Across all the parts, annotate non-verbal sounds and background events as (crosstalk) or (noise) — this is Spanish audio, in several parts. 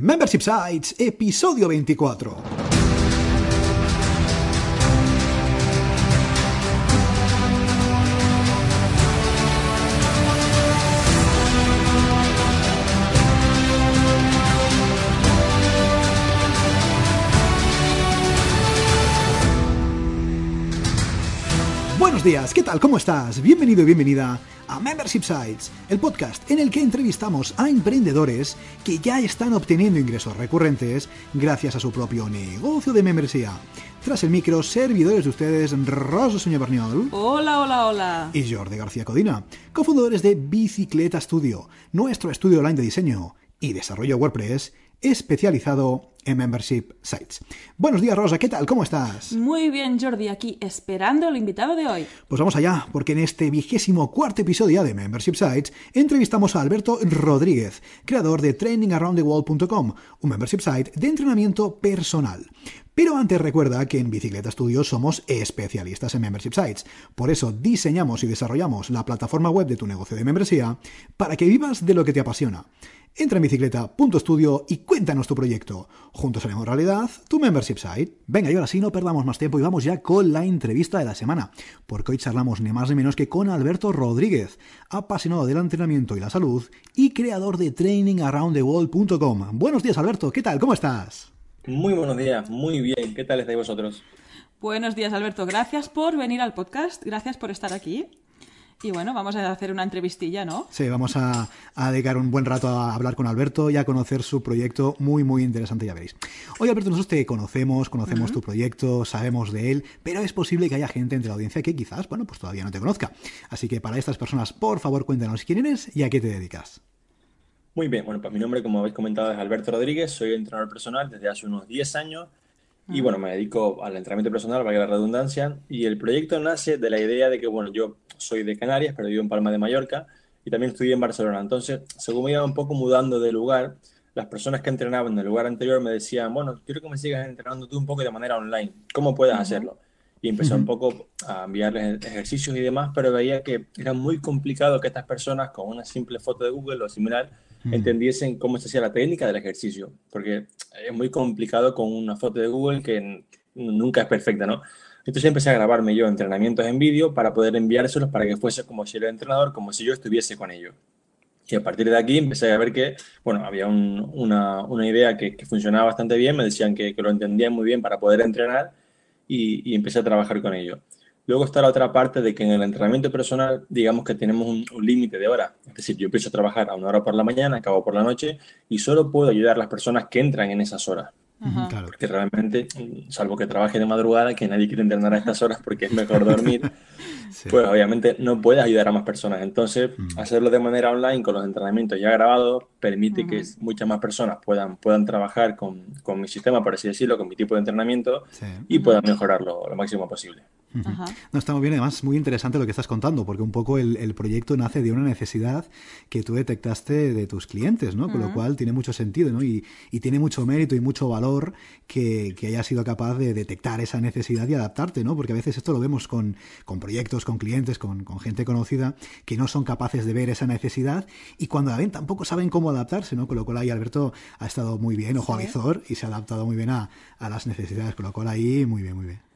Membership Sites, episodio 24. Buenos días, ¿qué tal? ¿Cómo estás? Bienvenido y bienvenida a Membership Sites, el podcast en el que entrevistamos a emprendedores que ya están obteniendo ingresos recurrentes gracias a su propio negocio de membresía. Tras el micro, servidores de ustedes, Rosa Suña Berniol. Hola, hola, hola. Y Jordi García Codina, cofundadores de Bicicleta Studio, nuestro estudio online de diseño y desarrollo WordPress especializado en Membership Sites. Buenos días, Rosa, ¿qué tal? ¿Cómo estás? Muy bien, Jordi, aquí esperando al invitado de hoy. Pues vamos allá, porque en este vigésimo cuarto episodio de Membership Sites entrevistamos a Alberto Rodríguez, creador de trainingaroundthewall.com, un membership site de entrenamiento personal. Pero antes recuerda que en Bicicleta Studio somos especialistas en membership sites. Por eso diseñamos y desarrollamos la plataforma web de tu negocio de membresía para que vivas de lo que te apasiona. Entra en bicicleta.studio y cuéntanos tu proyecto. Juntos haremos realidad tu membership site. Venga, y ahora sí, no perdamos más tiempo y vamos ya con la entrevista de la semana, porque hoy charlamos ni más ni menos que con Alberto Rodríguez, apasionado del entrenamiento y la salud y creador de trainingaroundthewall.com. Buenos días, Alberto, ¿qué tal? ¿Cómo estás? Muy buenos días, muy bien. ¿Qué tal estáis vosotros? Buenos días, Alberto. Gracias por venir al podcast. Gracias por estar aquí. Y bueno, vamos a hacer una entrevistilla, ¿no? Sí, vamos a, a, dedicar un buen rato a hablar con Alberto y a conocer su proyecto muy, muy interesante, ya veréis. Hoy, Alberto, nosotros te conocemos, conocemos uh -huh. tu proyecto, sabemos de él, pero es posible que haya gente entre la audiencia que quizás, bueno, pues todavía no te conozca. Así que para estas personas, por favor, cuéntanos quién eres y a qué te dedicas. Muy bien, bueno, pues mi nombre, como habéis comentado, es Alberto Rodríguez, soy entrenador personal desde hace unos 10 años y bueno, me dedico al entrenamiento personal, valga la redundancia, y el proyecto nace de la idea de que, bueno, yo soy de Canarias, pero vivo en Palma de Mallorca y también estudié en Barcelona. Entonces, según me iba un poco mudando de lugar, las personas que entrenaban en el lugar anterior me decían, bueno, quiero que me sigas entrenando tú un poco de manera online, ¿cómo uh -huh. hacerlo? Y empecé uh -huh. un poco a enviarles ejercicios y demás, pero veía que era muy complicado que estas personas con una simple foto de Google o similar entendiesen cómo se hacía la técnica del ejercicio, porque es muy complicado con una foto de Google que nunca es perfecta, ¿no? Entonces empecé a grabarme yo entrenamientos en vídeo para poder enviárselos para que fuese como si era entrenador, como si yo estuviese con ellos. Y a partir de aquí empecé a ver que, bueno, había un, una, una, idea que, funcionaba bastante bien, me decían que, lo entendían muy bien para poder entrenar y, y, empecé a trabajar con ello. Luego está la otra parte de que en el entrenamiento personal, digamos que tenemos un, un límite de hora. Es decir, yo empiezo a trabajar a una hora por la mañana, acabo por la noche y solo puedo ayudar a las personas que entran en esas horas. Ajá. Porque realmente, salvo que trabaje de madrugada, que nadie quiere entrenar a estas horas porque es mejor dormir, (laughs) sí. pues obviamente no puedes ayudar a más personas. Entonces, mm. hacerlo de manera online con los entrenamientos ya grabados permite que muchas más personas puedan, puedan trabajar con, con, mi sistema, por así decirlo, con mi tipo de entrenamiento sí. y puedan mejorarlo lo máximo posible. No, está muy bien, además muy interesante lo que estás contando, porque un poco el, el, proyecto nace de una necesidad que tú detectaste de tus clientes, ¿no? Con uh -huh. lo cual tiene mucho sentido, ¿no? Y, y tiene mucho mérito y mucho valor que, que, hayas sido capaz de detectar esa necesidad y adaptarte, ¿no? Porque a veces esto lo vemos con, con proyectos, con clientes, con, con, gente conocida, que no son capaces de ver esa necesidad y cuando la ven tampoco saben cómo adaptarse, ¿no? Con lo cual ahí Alberto ha estado muy bien, ojo sí. a visor, y se ha adaptado muy bien a, a las necesidades, con lo cual ahí muy bien, muy bien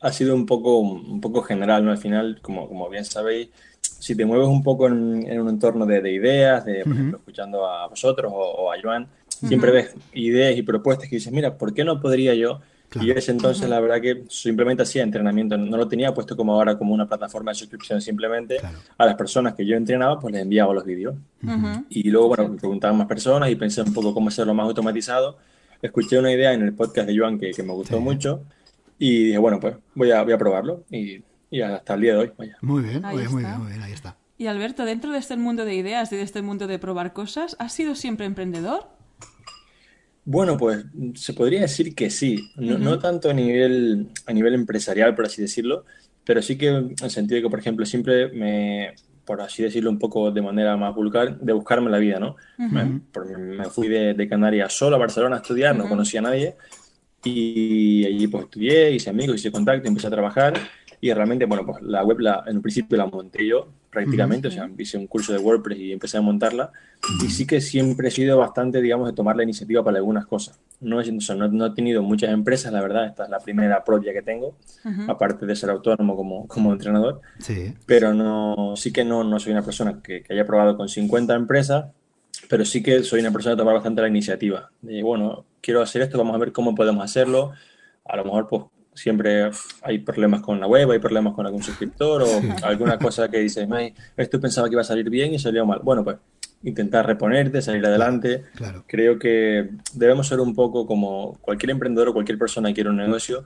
ha sido un poco, un poco general, ¿no? Al final, como, como bien sabéis, si te mueves un poco en, en un entorno de, de, ideas, de, por ejemplo, escuchando a vosotros o, o a Joan, uh -huh. siempre ves ideas y propuestas que dices, mira, ¿por qué no podría yo? Claro. Y ese entonces, uh -huh. la verdad que simplemente hacía entrenamiento, no lo tenía puesto como ahora como una plataforma de suscripción, simplemente claro. a las personas que yo entrenaba, pues les enviaba los vídeos. Uh -huh. Y luego, bueno, me preguntaban más personas y pensé un poco cómo hacerlo más automatizado. Escuché una idea en el podcast de Joan que, que me gustó sí. mucho y dije, bueno, pues voy a, voy a probarlo y, y hasta el día de hoy. Vaya. Muy bien, muy bien, muy bien, muy bien, ahí está. Y Alberto, dentro de este mundo de ideas y de este mundo de probar cosas, ¿has sido siempre emprendedor? Bueno, pues se podría decir que sí, no, uh -huh. no, tanto a nivel, a nivel empresarial, por así decirlo, pero sí que en el sentido de que, por ejemplo, siempre me, por así decirlo un poco de manera más vulgar, de buscarme la vida, ¿no? Uh -huh. me, me, fui de, de, Canarias solo a Barcelona a estudiar, uh -huh. no conocía a nadie, y allí pues estudié, hice amigos, hice contacto, empecé a trabajar Y realmente, bueno, pues la web la, en un principio la monté yo prácticamente, o sea, hice un curso de WordPress y empecé a montarla. Y sí que siempre he sido bastante, digamos, de tomar la iniciativa para algunas cosas. No, no, no, he tenido muchas empresas, la verdad, esta es la primera propia que tengo, aparte de ser autónomo como, como entrenador. Sí. Pero no, sí que no, no soy una persona que, que haya probado con 50 empresas, pero sí que soy una persona que toma bastante la iniciativa. De, bueno, quiero hacer esto, vamos a ver cómo podemos hacerlo. A lo mejor, pues, siempre hay problemas con la web, hay problemas con algún suscriptor o (laughs) alguna cosa que dices, esto pensaba que iba a salir bien y salió mal. Bueno, pues intentar reponerte, salir adelante. Creo que debemos ser un poco como cualquier emprendedor o cualquier persona que quiere un negocio,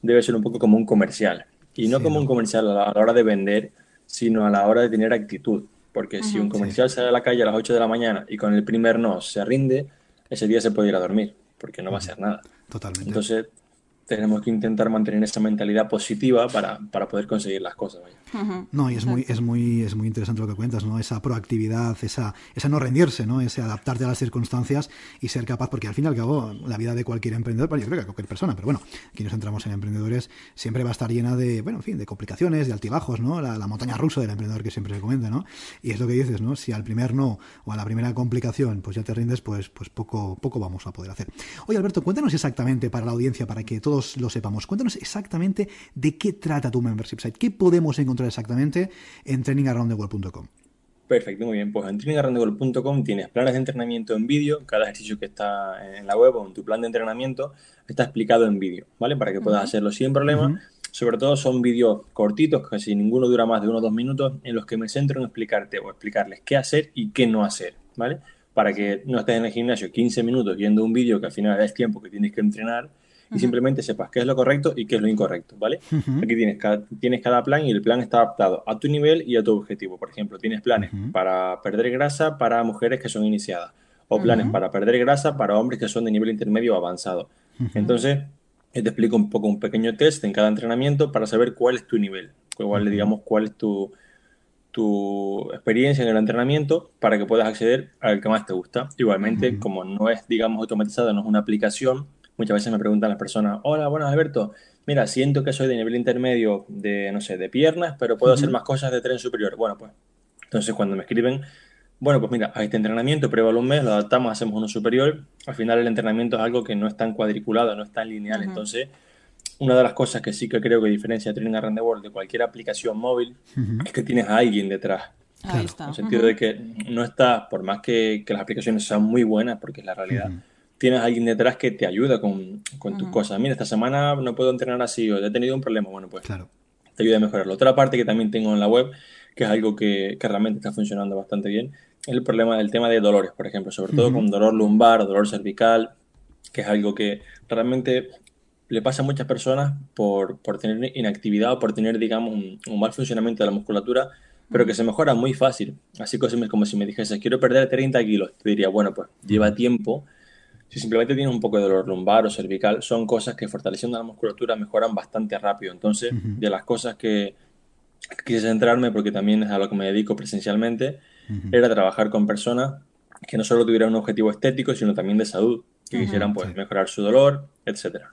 debe ser un poco como un comercial. Y no como un comercial a la, hora de vender, sino a la hora de tener actitud. Porque si un comercial sale a la calle a las 8 de la mañana y con el primer no se rinde, ese día se puede ir a dormir, porque no va a hacer nada. Totalmente. Entonces, tenemos que intentar mantener esa mentalidad positiva para, para poder conseguir las cosas. No, y es muy, es muy, es muy interesante lo que cuentas, ¿no? Esa proactividad, esa, esa no rendirse, ¿no? Ese adaptarte a las circunstancias y ser capaz, porque al fin y al cabo, la vida de cualquier emprendedor, yo creo que cualquier persona, pero bueno, aquí nos entramos en emprendedores, siempre va a estar llena de, bueno, en fin, de complicaciones, de altibajos, ¿no? La, montaña rusa del emprendedor que siempre se comenta, ¿no? Y es lo que dices, ¿no? Si al primer no o a la primera complicación, pues ya te rindes, pues, pues poco, poco vamos a poder hacer. Oye, Alberto, cuéntanos exactamente para la audiencia, para que todos lo sepamos, cuéntanos exactamente de qué trata tu membership site, qué podemos encontrar exactamente en trainingaroundtheworld.com. Perfecto, muy bien. Pues en trainingaroundtheworld.com tienes planes de entrenamiento en vídeo. Cada ejercicio que está en la web o en tu plan de entrenamiento está explicado en vídeo, ¿vale? Para que puedas hacerlo sin problema. Sobre todo son vídeos cortitos, casi ninguno dura más de uno o dos minutos, en los que me centro en explicarte o explicarles qué hacer y qué no hacer, ¿vale? Para que no estés en el gimnasio 15 minutos viendo un vídeo que al final es tiempo que tienes que entrenar y simplemente sepas qué es lo correcto y qué es lo incorrecto, ¿vale? Aquí tienes cada, tienes cada plan y el plan está adaptado a tu nivel y a tu objetivo. Por ejemplo, tienes planes para perder grasa para mujeres que son iniciadas o planes para perder grasa para hombres que son de nivel intermedio o avanzado. Entonces, te explico un poco un pequeño test en cada entrenamiento para saber cuál es tu nivel, cuál, digamos, cuál es tu, tu experiencia en el entrenamiento para que puedas acceder al que más te gusta. Igualmente, como no es, digamos, automatizado, no es una aplicación, Muchas veces me preguntan las personas, hola, bueno, Alberto, mira, siento que soy de nivel intermedio de, no sé, de piernas, pero puedo hacer más cosas de tren superior. Bueno, pues, entonces cuando me escriben, bueno, pues mira, a este entrenamiento, pruébalo un mes, lo adaptamos, hacemos uno superior. Al final el entrenamiento es algo que no es tan cuadriculado, no es tan lineal. Entonces, una de las cosas que sí que creo que diferencia Training Around the World de cualquier aplicación móvil es que tienes a alguien detrás. Ahí está. En el sentido de que no está, por más que, que, las aplicaciones sean muy buenas, porque es la realidad, tienes a alguien detrás que te ayuda con, con tus cosas. Mira, esta semana no puedo entrenar así o he tenido un problema. Bueno, pues claro. te ayuda a mejorarlo. Otra parte que también tengo en la web, que es algo que, que realmente está funcionando bastante bien, es el problema del tema de dolores, por ejemplo, sobre todo con dolor lumbar, dolor cervical, que es algo que realmente le pasa a muchas personas por, por tener inactividad o por tener, digamos, un, mal funcionamiento de la musculatura, pero que se mejora muy fácil. Así como si me dijese, quiero perder 30 kilos, te diría, bueno, pues lleva tiempo si simplemente tienes un poco de dolor lumbar o cervical, son cosas que fortaleciendo la musculatura mejoran bastante rápido. Entonces, de las cosas que quise centrarme, porque también es a lo que me dedico presencialmente, era trabajar con personas que no solo tuvieran un objetivo estético, sino también de salud, que quisieran pues, mejorar su dolor, etcétera.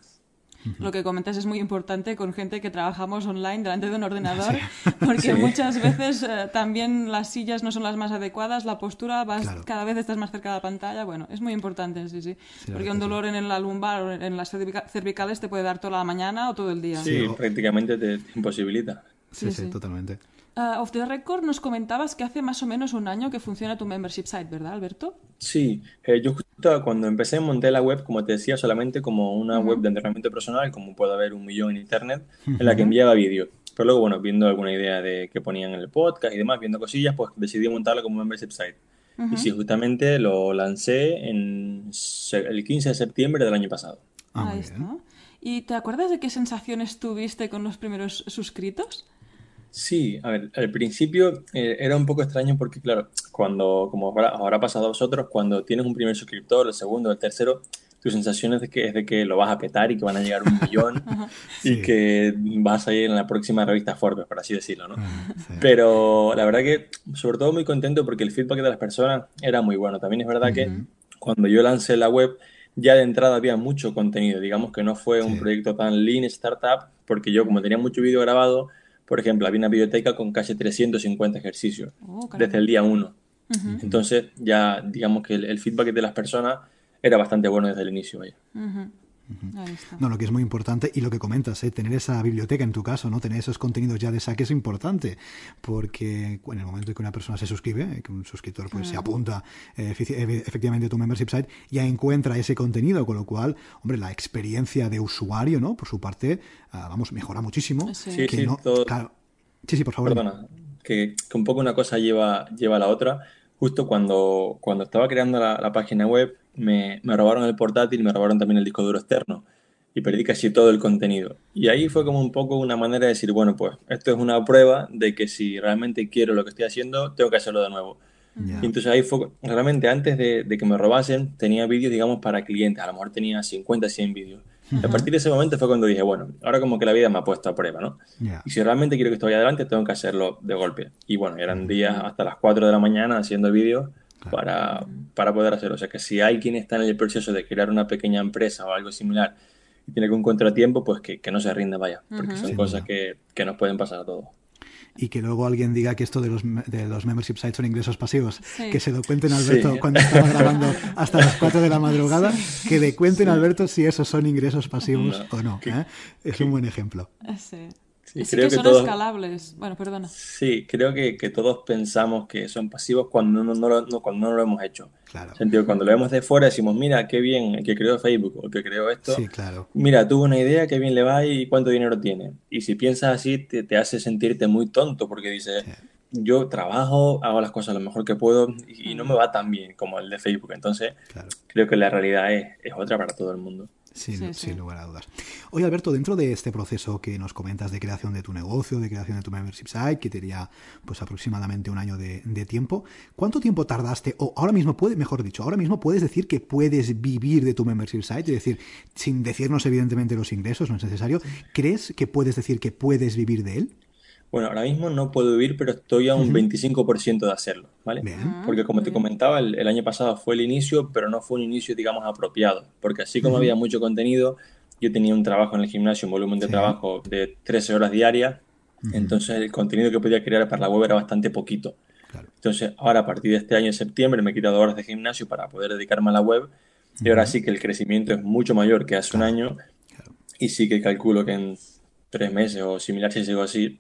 Lo que comentas es muy importante con gente que trabajamos online delante de un ordenador, (laughs) porque muchas veces eh, también las sillas no son las más adecuadas, la postura, vas, cada vez estás más cerca de la pantalla. Bueno, es muy importante, sí, sí. porque un dolor en la lumbar o en las cervicales te puede dar toda la mañana o todo el día. Sí, prácticamente te imposibilita. sí, sí, totalmente. Uh, off the record nos comentabas que hace más o menos un año que funciona tu membership site, ¿verdad, Alberto? Sí, eh, yo justo cuando empecé monté la web, como te decía, solamente como una web de entrenamiento personal, como puede haber un millón en internet, en la que enviaba vídeos. Pero luego, bueno, viendo alguna idea de que ponían en el podcast y demás, viendo cosillas, pues decidí montarlo como membership site. Y sí, justamente lo lancé en el 15 de septiembre del año pasado. Ah, Ahí está. ¿Y te acuerdas de qué sensaciones tuviste con los primeros suscritos? Sí, a ver, al principio eh, era un poco extraño porque, claro, cuando, como ahora, ha pasado a vosotros, cuando tienes un primer suscriptor, el segundo, el tercero, tu sensación es de que, es de que lo vas a petar y que van a llegar un millón (laughs) y que vas a ir en la próxima revista Forbes, por así decirlo, ¿no? Pero la verdad que, sobre todo, muy contento porque el feedback de las personas era muy bueno. También es verdad que cuando yo lancé la web, ya de entrada había mucho contenido. Digamos que no fue un proyecto tan lean startup, porque yo, como tenía mucho vídeo grabado, por ejemplo, había una biblioteca con casi 350 ejercicios oh, desde el día 1. Entonces ya digamos que el, feedback de las personas era bastante bueno desde el inicio. Vaya. No, lo que es muy importante y lo que comentas, ¿eh? tener esa biblioteca en tu caso, no tener esos contenidos ya de saque es importante, porque en el momento en que una persona se suscribe, eh, que un suscriptor pues se apunta eh, efectivamente a tu membership site, ya encuentra ese contenido, con lo cual, hombre, la experiencia de usuario, ¿no? Por su parte, ah, vamos, mejora muchísimo. Sí, sí, sí, por favor. Perdona, que, un poco una cosa lleva, lleva a la otra. Justo cuando, cuando estaba creando la página web, me, robaron el portátil, me robaron también el disco duro externo y perdí casi todo el contenido. Y ahí fue como un poco una manera de decir, bueno, pues esto es una prueba de que si realmente quiero lo que estoy haciendo, tengo que hacerlo de nuevo. Y entonces ahí fue, realmente antes de, que me robasen, tenía vídeos, digamos, para clientes, a lo mejor tenía 50, 100 vídeos. A partir de ese momento fue cuando dije, bueno, ahora como que la vida me ha puesto a prueba, ¿no? Y si realmente quiero que esto vaya adelante, tengo que hacerlo de golpe. Y bueno, eran días hasta las 4 de la mañana haciendo vídeos para, para poder hacerlo. O sea que si hay quien está en el proceso de crear una pequeña empresa o algo similar y tiene que un contratiempo, pues que, que no se rinda, vaya, porque son cosas que, que, nos pueden pasar a todos. Y que luego alguien diga que esto de los, de los membership sites son ingresos pasivos. Que se lo cuenten Alberto cuando estaba (laughs) grabando hasta las 4 de la madrugada. Que le cuenten Alberto si esos son ingresos pasivos o no. ¿eh? Es un buen ejemplo. Sí. Sí, creo que, son escalables. Bueno, perdona. Sí, creo que, que, todos pensamos que son pasivos cuando no, no, lo, cuando no lo hemos hecho. Claro. Sentido, cuando lo vemos de fuera decimos, mira, qué bien el que creó Facebook o el que creó esto. Sí, claro. Mira, tuvo una idea, qué bien le va y cuánto dinero tiene. Y si piensas así, te, te hace sentirte muy tonto porque dices, yo trabajo, hago las cosas lo mejor que puedo y, no me va tan bien como el de Facebook. Entonces, creo que la realidad es, es otra para todo el mundo. Sin, lugar a dudas. Oye, Alberto, dentro de este proceso que nos comentas de creación de tu negocio, de creación de tu membership site, que tenía pues aproximadamente un año de, tiempo, ¿cuánto tiempo tardaste? O ahora mismo puede, mejor dicho, ahora mismo puedes decir que puedes vivir de tu membership site, es decir, sin decirnos evidentemente los ingresos, no es necesario. ¿Crees que puedes decir que puedes vivir de él? Bueno, ahora mismo no puedo vivir, pero estoy a un 25% de hacerlo, ¿vale? Ah, porque como te comentaba, el, año pasado fue el inicio, pero no fue un inicio, digamos, apropiado. Porque así como había mucho contenido, yo tenía un trabajo en el gimnasio, un volumen de trabajo de 13 horas diarias, entonces el contenido que podía crear para la web era bastante poquito. Entonces, ahora a partir de este año, en septiembre, me he quitado horas de gimnasio para poder dedicarme a la web. Y ahora sí que el crecimiento es mucho mayor que hace un año. Y sí que calculo que en tres meses o similar, si sigo así,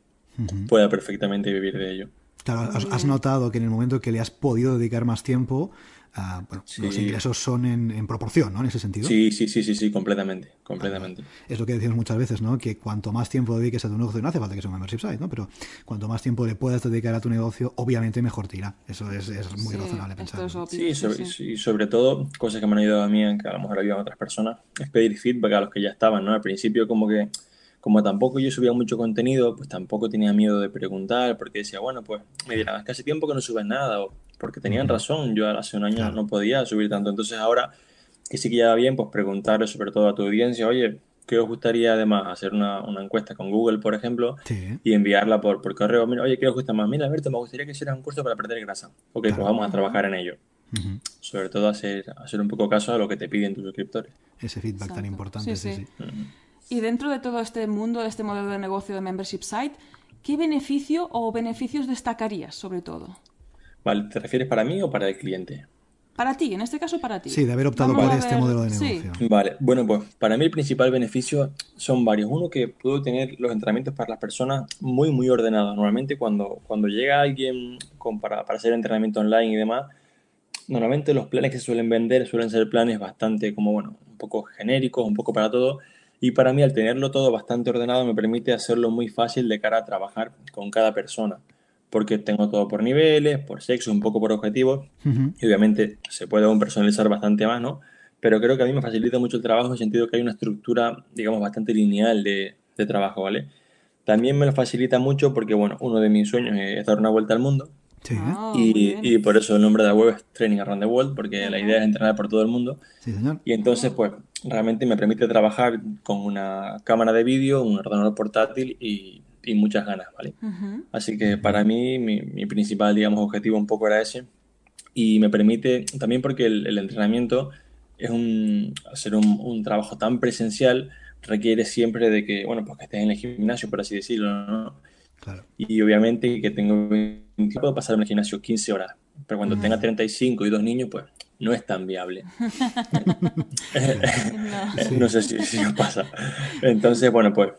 pueda perfectamente vivir de ello. Claro, has, notado que en el momento que le has podido dedicar más tiempo, ah, los ingresos son en, proporción, ¿no? En ese sentido. Sí, sí, sí, sí, sí, completamente, completamente. Es lo que decimos muchas veces, ¿no? Que cuanto más tiempo dediques a tu negocio, no hace falta que sea un membership site, ¿no? Pero cuanto más tiempo le puedas dedicar a tu negocio, obviamente mejor te irá. Eso es, muy razonable pensar. sí, sobre, y sobre todo, cosas que me han ayudado a mí, que a lo mejor ayudan a otras personas, es pedir feedback a los que ya estaban, ¿no? Al principio como que como tampoco yo subía mucho contenido, pues tampoco tenía miedo de preguntar, porque decía, bueno, pues me dirán, es que hace tiempo que no subes nada, o porque tenían razón, yo hace un año no podía subir tanto. Entonces ahora que sí que ya va bien, pues preguntar sobre todo a tu audiencia, oye, ¿qué os gustaría además hacer una, encuesta con Google, por ejemplo, y enviarla por, por correo? Mira, oye, ¿qué os gusta más? Mira, Alberto, me gustaría que hicieras un curso para perder grasa. Ok, pues vamos a trabajar en ello. Sobre todo hacer, hacer un poco caso a lo que te piden tus suscriptores. Ese feedback tan importante, sí, sí. Y dentro de todo este mundo, de este modelo de negocio de membership site, ¿qué beneficio o beneficios destacarías sobre todo? Vale, ¿te refieres para mí o para el cliente? Para ti, en este caso para ti. Sí, de haber optado por este modelo de negocio. Vale, bueno, pues para mí el principal beneficio son varios. Uno, que puedo tener los entrenamientos para las personas muy, muy ordenados. Normalmente cuando, cuando llega alguien con, para, para hacer entrenamiento online y demás, normalmente los planes que se suelen vender suelen ser planes bastante como, bueno, un poco genéricos, un poco para todo y para mí, al tenerlo todo bastante ordenado, me permite hacerlo muy fácil de cara a trabajar con cada persona. Porque tengo todo por niveles, por sexo, un poco por objetivos. Y obviamente se puede aún personalizar bastante más, ¿no? Pero creo que a mí me facilita mucho el trabajo en el sentido que hay una estructura, digamos, bastante lineal de, de trabajo, ¿vale? También me lo facilita mucho porque, bueno, uno de mis sueños es dar una vuelta al mundo. Ah, y, por eso el nombre de la web es Training Around the World, porque la idea es entrenar por todo el mundo. Y entonces, pues, realmente me permite trabajar con una cámara de vídeo, un ordenador portátil y, muchas ganas, ¿vale? Así que para mí, mi, principal, digamos, objetivo un poco era ese. Y me permite, también porque el, entrenamiento es un, hacer un, un, trabajo tan presencial, requiere siempre de que, bueno, pues que estés en el gimnasio, por así decirlo, ¿no? Y obviamente que tengo puedo pasar en el gimnasio 15 horas, pero cuando tenga 35 y dos niños, pues no es tan viable. (laughs) (laughs) no. sé si, si pasa. Entonces, bueno, pues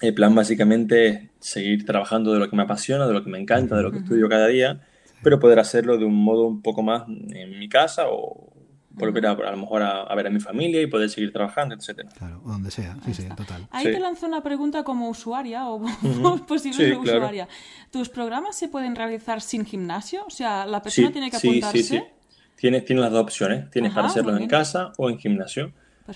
el plan básicamente es seguir trabajando de lo que me apasiona, de lo que me encanta, de lo que estudio cada día, pero poder hacerlo de un modo un poco más en mi casa o volver a, a lo mejor a, ver a mi familia y poder seguir trabajando, etcétera. Claro, donde sea, sí, sí, total. Ahí te lanzo una pregunta como usuaria o (laughs) posible usuaria. ¿Tus programas se pueden realizar sin gimnasio? O sea, la persona tiene que apuntarse. Tienes, tienes las dos opciones. Tienes para hacerlos en casa o en gimnasio.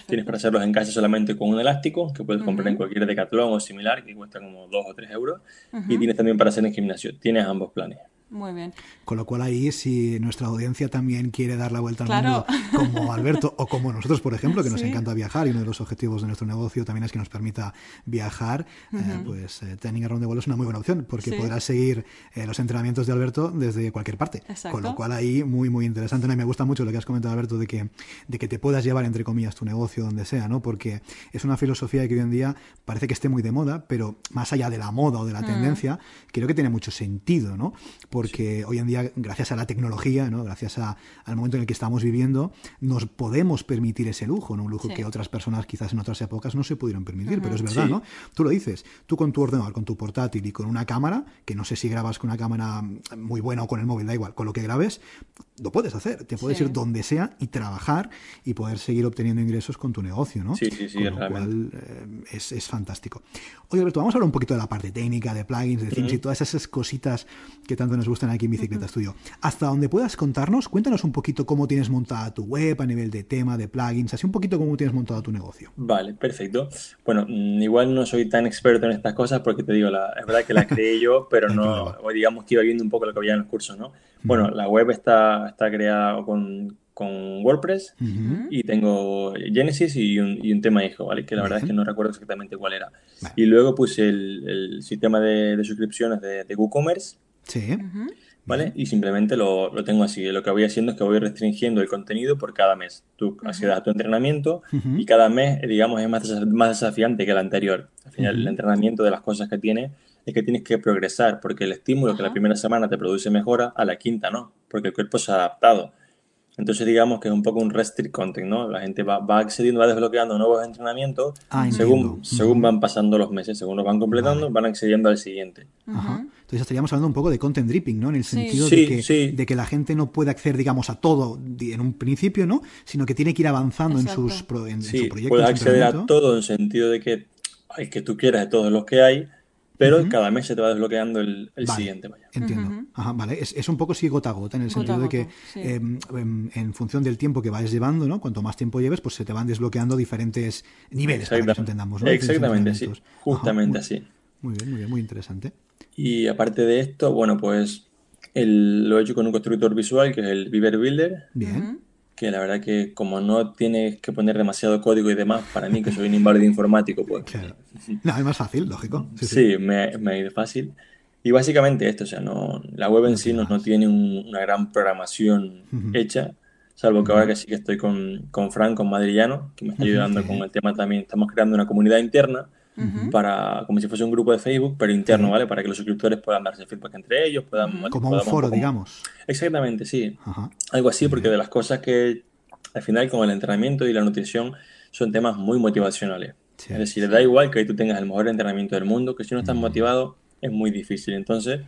Tienes para hacerlos en casa solamente con un elástico, que puedes comprar en cualquier decatlón o similar, que cuesta como 2 o 3 euros. Y tienes también para hacer en gimnasio. Tienes ambos planes. Muy bien. Con lo cual ahí, si nuestra audiencia también quiere dar la vuelta al mundo, como Alberto o como nosotros, por ejemplo, que nos encanta viajar y uno de los objetivos de nuestro negocio también es que nos permita viajar, eh, pues eh, Training Around the World es una muy buena opción porque podrás seguir eh, los entrenamientos de Alberto desde cualquier parte. Con lo cual ahí muy, muy interesante. ¿no? Y me gusta mucho lo que has comentado, Alberto, de que, de que te puedas llevar, entre comillas, tu negocio donde sea, ¿no? Porque es una filosofía que hoy en día parece que esté muy de moda, pero más allá de la moda o de la mm. tendencia, creo que tiene mucho sentido, ¿no? Porque hoy en día gracias a la tecnología, ¿no? gracias al momento en el que estamos viviendo, nos podemos permitir ese lujo, ¿no? un lujo que otras personas quizás en otras épocas no se pudieron permitir, pero es verdad, ¿no? Tú lo dices, tú con tu ordenador, con tu portátil y con una cámara, que no sé si grabas con una cámara muy buena o con el móvil, da igual, con lo que grabes, lo puedes hacer, te puedes ir donde sea y trabajar y poder seguir obteniendo ingresos con tu negocio, ¿no? Sí, sí, sí, con lo cual eh, es, es, fantástico. Oye, Alberto, vamos a hablar un poquito de la parte técnica, de plugins, de themes y todas esas cositas que tanto nos gustan aquí en Bicicleta Studio. Hasta donde puedas contarnos, cuéntanos un poquito cómo tienes montada tu web a nivel de tema, de plugins, así un poquito cómo tienes montado tu negocio. Vale, perfecto. Bueno, mm, igual no soy tan experto en estas cosas porque te digo, la, es verdad que la creé yo, (laughs) pero no, digamos que iba viendo un poco lo que había en los cursos, ¿no? Bueno, la web está, está creada con, con WordPress y tengo Genesis y un, tema hijo, ¿vale? Que la verdad es que no recuerdo exactamente cuál era. Y luego puse el, sistema de, suscripciones de, WooCommerce. Sí. ¿Vale? Y simplemente lo, lo, tengo así. Lo que voy haciendo es que voy restringiendo el contenido por cada mes. Tú accedes a tu entrenamiento y cada mes, digamos, es más, más desafiante que el anterior. Al final, el entrenamiento de las cosas que tiene es que tienes que progresar, porque el estímulo que la primera semana te produce mejora, a la quinta no, porque el cuerpo se ha adaptado. Entonces digamos que es un poco un restrict content, ¿no? La gente va, va accediendo, va desbloqueando nuevos entrenamientos ah, según, según van pasando los meses, según los van completando, van accediendo al siguiente. Entonces estaríamos hablando un poco de content dripping, ¿no? En el sentido de, que, de que la gente no puede acceder, digamos, a todo en un principio, ¿no? Sino que tiene que ir avanzando en, sus, en, su proyecto. Puede acceder a todo en el sentido de que hay que tú quieras de todos los que hay, pero cada mes se te va desbloqueando el, siguiente. Vaya. Entiendo. Ajá, vale. Es, un poco así gota a gota, en el sentido de que em, em, en función del tiempo que vayas llevando, ¿no? Cuanto más tiempo lleves, pues se te van desbloqueando diferentes niveles, para que entendamos, ¿no? Exactamente, sí. Justamente así. Muy bien, muy bien, muy interesante. Y aparte de esto, bueno, pues lo he hecho con un constructor visual que es el Beaver Builder. Bien que la verdad que como no tienes que poner demasiado código y demás, para mí que soy un inválido informático, pues... (laughs) (laughs) No, es más fácil, lógico. Sí, Me, me, ha ido fácil. Y básicamente esto, o sea, no, la web en sí no, no tiene una gran programación hecha, salvo que ahora que sí que estoy con, con Frank, con Madrillano, que me está ayudando con el tema también, estamos creando una comunidad interna para como si fuese un grupo de Facebook, pero interno, ¿vale? Para que los suscriptores puedan darse feedback entre ellos, puedan... Como un foro, digamos. Exactamente, sí. Algo así, porque de las cosas que al final con el entrenamiento y la nutrición son temas muy motivacionales. es decir, da igual que tú tengas el mejor entrenamiento del mundo, que si no estás motivado es muy difícil. Entonces,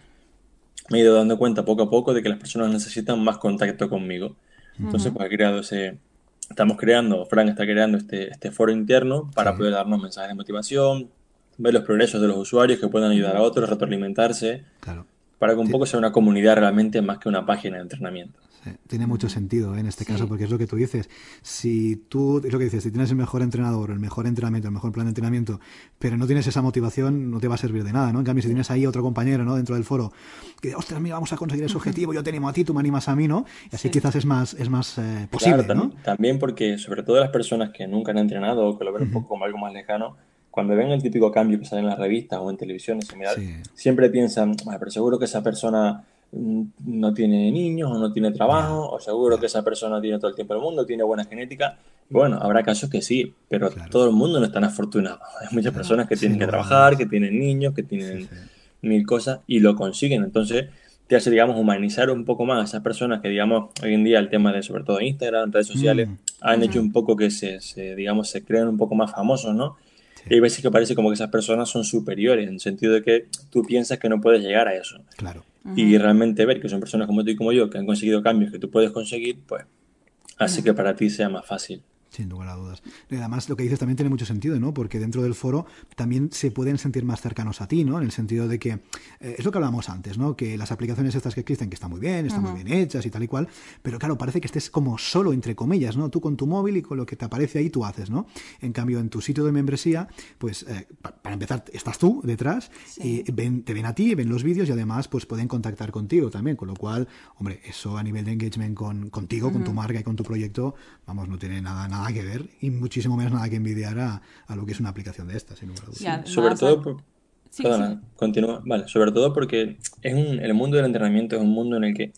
me he ido dando cuenta poco a poco de que las personas necesitan más contacto conmigo. Entonces, pues he creado ese, estamos creando, Frank está creando este, este foro interno para poder darnos mensajes de motivación, ver los progresos de los usuarios que puedan ayudar a otros, retroalimentarse, para que un poco sea una comunidad realmente más que una página de entrenamiento tiene mucho sentido ¿eh? en este caso, porque es lo que tú dices. Si tú, es lo que dices, si tienes el mejor entrenador, el mejor entrenamiento, el mejor plan de entrenamiento, pero no tienes esa motivación, no te va a servir de nada, ¿no? En cambio, si tienes ahí otro compañero, ¿no? Dentro del foro, que, ostras, mira, vamos a conseguir ese objetivo, yo te animo a ti, tú me animas a mí, ¿no? Y así quizás es más, es más eh, posible, ¿no? También porque, sobre todo las personas que nunca han entrenado o que lo ven un poco como algo más lejano, cuando ven el típico cambio que sale en las revistas o en televisión, siempre piensan, pero seguro que esa persona no tiene niños o no tiene trabajo, o seguro que esa persona tiene todo el tiempo del mundo, tiene buena genética. Bueno, habrá casos que sí, pero todo el mundo no es tan afortunado. (laughs) Hay muchas personas que tienen que trabajar, que tienen niños, que tienen mil cosas y lo consiguen. Entonces, te hace, digamos, humanizar un poco más a esas personas que, digamos, hoy en día el tema de, sobre todo Instagram, redes sociales, mm. han hecho un poco que se, digamos, se crean un poco más famosos, ¿no? Y hay veces que parece como que esas personas son superiores, en el sentido de que tú piensas que no puedes llegar a eso. Claro. Y realmente ver que son personas como tú y como yo, que han conseguido cambios que tú puedes conseguir, pues hace que para ti sea más fácil. Sin lugar a dudas. Además, lo que dices también tiene mucho sentido, ¿no? Porque dentro del foro también se pueden sentir más cercanos a ti, ¿no? En el sentido de que, eh, es lo que hablábamos antes, ¿no? Que las aplicaciones estas que existen, que están muy bien, están muy bien hechas y tal y cual, pero claro, parece que estés como solo, entre comillas, ¿no? Tú con tu móvil y con lo que te aparece ahí tú haces, ¿no? En cambio, en tu sitio de membresía, pues, eh, para empezar, estás tú detrás y ven, te ven a ti, ven los vídeos y además, pues, pueden contactar contigo también, con lo cual, hombre, eso a nivel de engagement con, contigo, con tu marca y con tu proyecto, vamos, no tiene nada, nada que ver y muchísimo menos nada que envidiar a, lo que es una aplicación de estas, sin sobre todo, continúa. Vale, sobre todo porque es un, el mundo del entrenamiento es un mundo en el que,